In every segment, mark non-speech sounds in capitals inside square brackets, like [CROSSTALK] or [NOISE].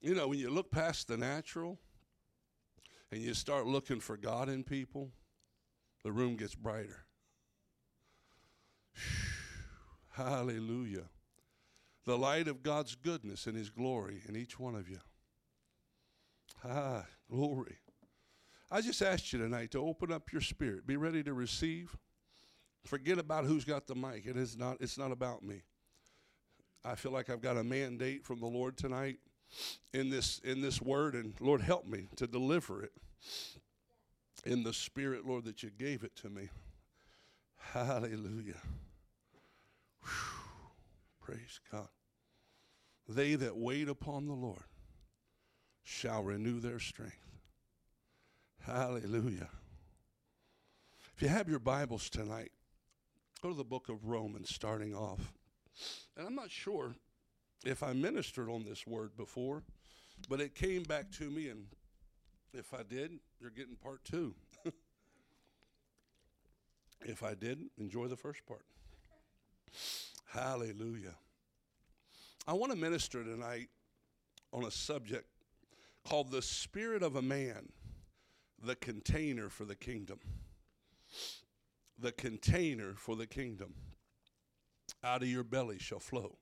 You know, when you look past the natural and you start looking for God in people, the room gets brighter. Hallelujah. The light of God's goodness and His glory in each one of you. Ah, glory. I just asked you tonight to open up your spirit. Be ready to receive. Forget about who's got the mic. It is not, it's not about me. I feel like I've got a mandate from the Lord tonight in this in this word, and Lord help me to deliver it in the spirit, Lord, that you gave it to me. Hallelujah. Whew. Praise God. They that wait upon the Lord shall renew their strength. Hallelujah. If you have your Bibles tonight, go to the book of Romans, starting off. And I'm not sure if I ministered on this word before, but it came back to me, and if I did, you're getting part two. [LAUGHS] if I didn't, enjoy the first part. Hallelujah. I want to minister tonight on a subject called the Spirit of a Man, the container for the kingdom. The container for the kingdom. Out of your belly shall flow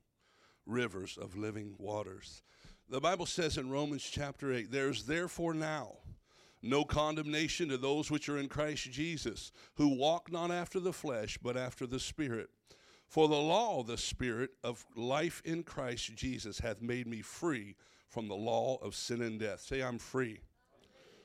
rivers of living waters. The Bible says in Romans chapter 8, there's therefore now no condemnation to those which are in Christ Jesus, who walk not after the flesh, but after the Spirit. For the law of the Spirit of life in Christ Jesus hath made me free from the law of sin and death. Say, I'm free.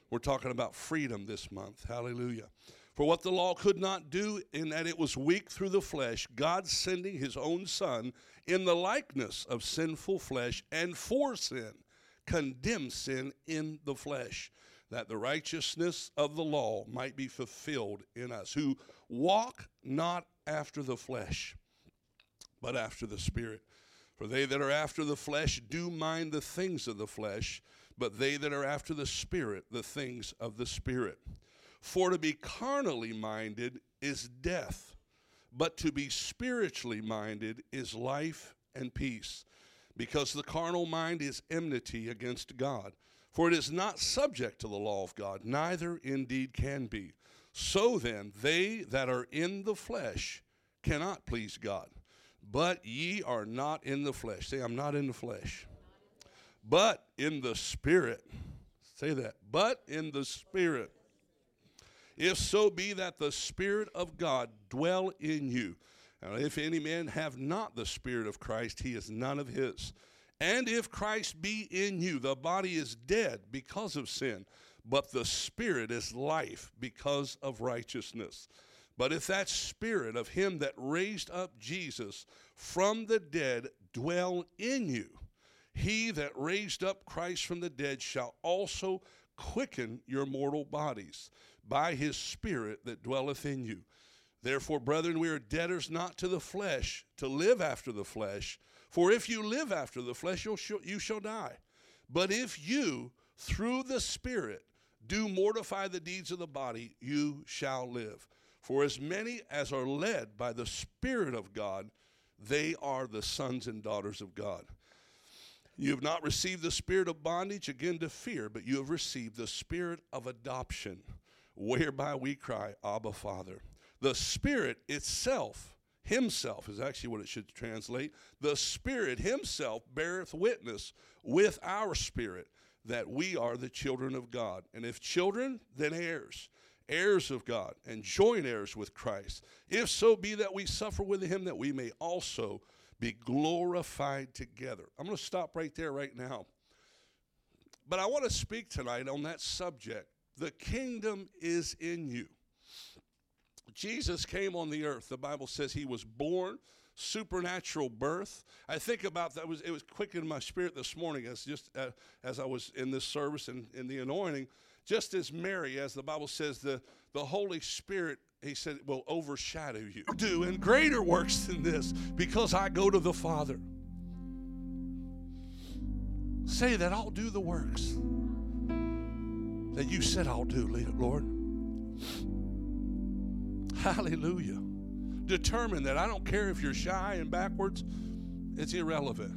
We're talking about freedom this month. Hallelujah. For what the law could not do, in that it was weak through the flesh, God sending his own Son in the likeness of sinful flesh, and for sin, condemned sin in the flesh, that the righteousness of the law might be fulfilled in us, who walk not after the flesh, but after the Spirit. For they that are after the flesh do mind the things of the flesh, but they that are after the Spirit, the things of the Spirit. For to be carnally minded is death, but to be spiritually minded is life and peace, because the carnal mind is enmity against God. For it is not subject to the law of God, neither indeed can be. So then, they that are in the flesh cannot please God. But ye are not in the flesh. Say, I'm not in the flesh. But in the Spirit. Say that. But in the Spirit. If so be that the Spirit of God dwell in you. And if any man have not the Spirit of Christ, he is none of his. And if Christ be in you, the body is dead because of sin, but the Spirit is life because of righteousness. But if that Spirit of him that raised up Jesus from the dead dwell in you, he that raised up Christ from the dead shall also quicken your mortal bodies by his Spirit that dwelleth in you. Therefore, brethren, we are debtors not to the flesh, to live after the flesh. For if you live after the flesh, you'll sh- you shall die. But if you, through the Spirit, do mortify the deeds of the body, you shall live. For as many as are led by the Spirit of God, they are the sons and daughters of God. You have not received the spirit of bondage again to fear, but you have received the spirit of adoption, whereby we cry, Abba, Father. The Spirit itself, Himself is actually what it should translate. The Spirit Himself beareth witness with our spirit that we are the children of God. And if children, then heirs, heirs of God, and joint heirs with Christ. If so be that we suffer with Him, that we may also be glorified together. I'm going to stop right there right now. But I want to speak tonight on that subject. The kingdom is in you. Jesus came on the earth. The Bible says he was born supernatural birth. I think about that was it was quick in my spirit this morning as just uh, as I was in this service and in the anointing, just as Mary, as the Bible says, the the Holy Spirit. He said, will overshadow you. Do and greater works than this because I go to the Father. Say that I'll do the works that you said I'll do, Lord. Hallelujah. Determine that I don't care if you're shy and backwards, it's irrelevant.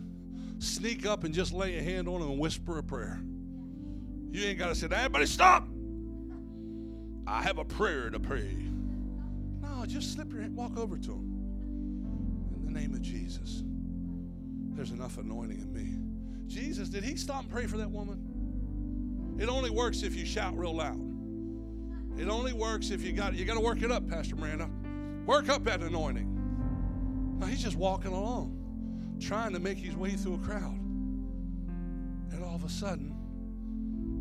sneak up and just lay a hand on him and whisper a prayer. You ain't got to say, everybody stop. I have a prayer to pray. No, just slip your hand, walk over to him. In the name of Jesus, there's enough anointing in me. Jesus, did he stop and pray for that woman? It only works if you shout real loud. It only works if you got you got to work it up, Pastor Miranda. Work up that anointing. No, he's just walking along, trying to make his way through a crowd. And all of a sudden,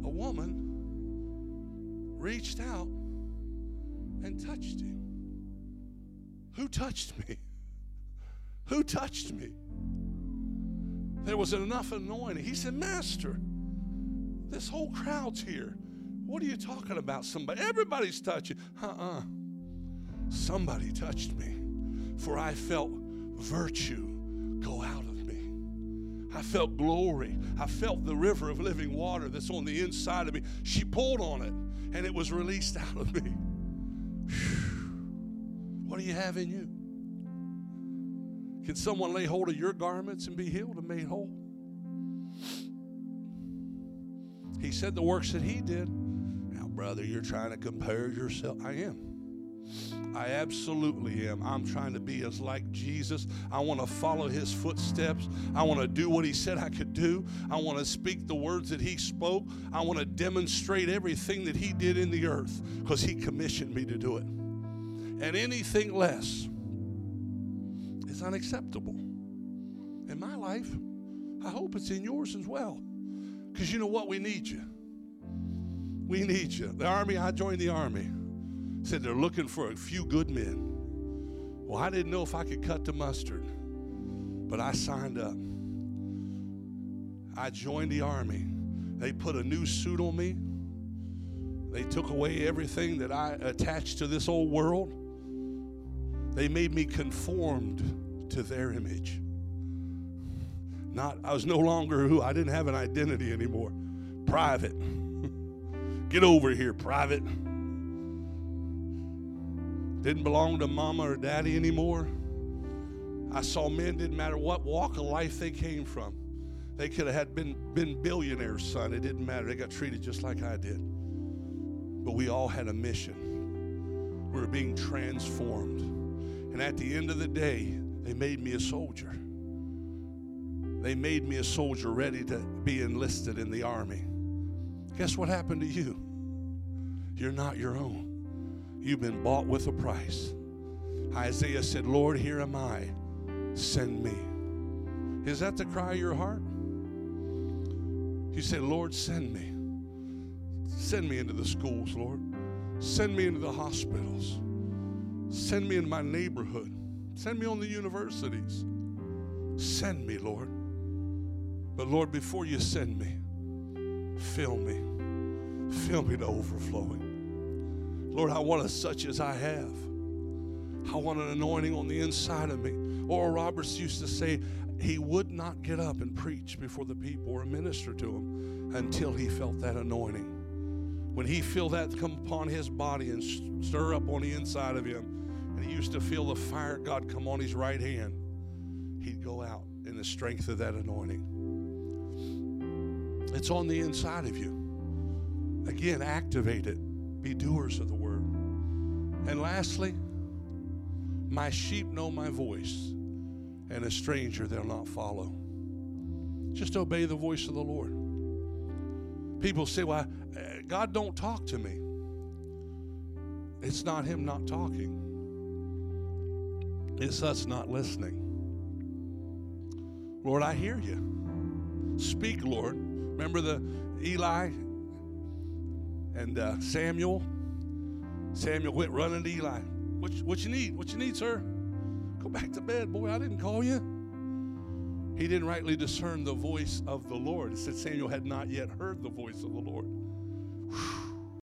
a woman reached out and touched him. Who touched me? Who touched me? There was enough anointing. He said, Master, this whole crowd's here. What are you talking about? Somebody, everybody's touching. Uh uh-uh. uh Somebody touched me, for I felt virtue go out of me. I felt glory. I felt the river of living water that's on the inside of me. She pulled on it, and it was released out of me. What do you have in you? Can someone lay hold of your garments and be healed and made whole? Said the works that he did. Now, brother, you're trying to compare yourself. I am. I absolutely am. I'm trying to be as like Jesus. I want to follow his footsteps. I want to do what he said I could do. I want to speak the words that he spoke. I want to demonstrate everything that he did in the earth because he commissioned me to do it. And anything less is unacceptable. In my life, I hope it's in yours as well. Because you know what? We need you. We need you. The army, I joined the army said they're looking for a few good men. Well, I didn't know if I could cut the mustard, but I signed up. I joined the army. They put a new suit on me. They took away everything that I attached to this old world. They made me conformed to their image. Not I was no longer who I didn't have an identity anymore. Private. [LAUGHS] Get over here, private didn't belong to mama or daddy anymore. I saw men, didn't matter what walk of life they came from. They could have had been, been billionaires, son. It didn't matter. They got treated just like I did. But we all had a mission. We were being transformed. And at the end of the day, they made me a soldier. They made me a soldier ready to be enlisted in the army. Guess what happened to you? You're not your own. You've been bought with a price. Isaiah said, Lord, here am I. Send me. Is that the cry of your heart? You say, Lord, send me. Send me into the schools, Lord. Send me into the hospitals. Send me in my neighborhood. Send me on the universities. Send me, Lord. But Lord, before you send me, fill me. Fill me to overflowing. Lord, I want as such as I have. I want an anointing on the inside of me. Oral Roberts used to say he would not get up and preach before the people or minister to them until he felt that anointing. When he felt that come upon his body and stir up on the inside of him, and he used to feel the fire of God come on his right hand, he'd go out in the strength of that anointing. It's on the inside of you. Again, activate it. Be doers of the word. And lastly, my sheep know my voice, and a stranger they'll not follow. Just obey the voice of the Lord. People say, well, God don't talk to me. It's not Him not talking, it's us not listening. Lord, I hear you. Speak, Lord. Remember the Eli and uh, Samuel, Samuel went running to Eli. What, what you need? What you need, sir? Go back to bed, boy. I didn't call you. He didn't rightly discern the voice of the Lord. It said Samuel had not yet heard the voice of the Lord. Whew.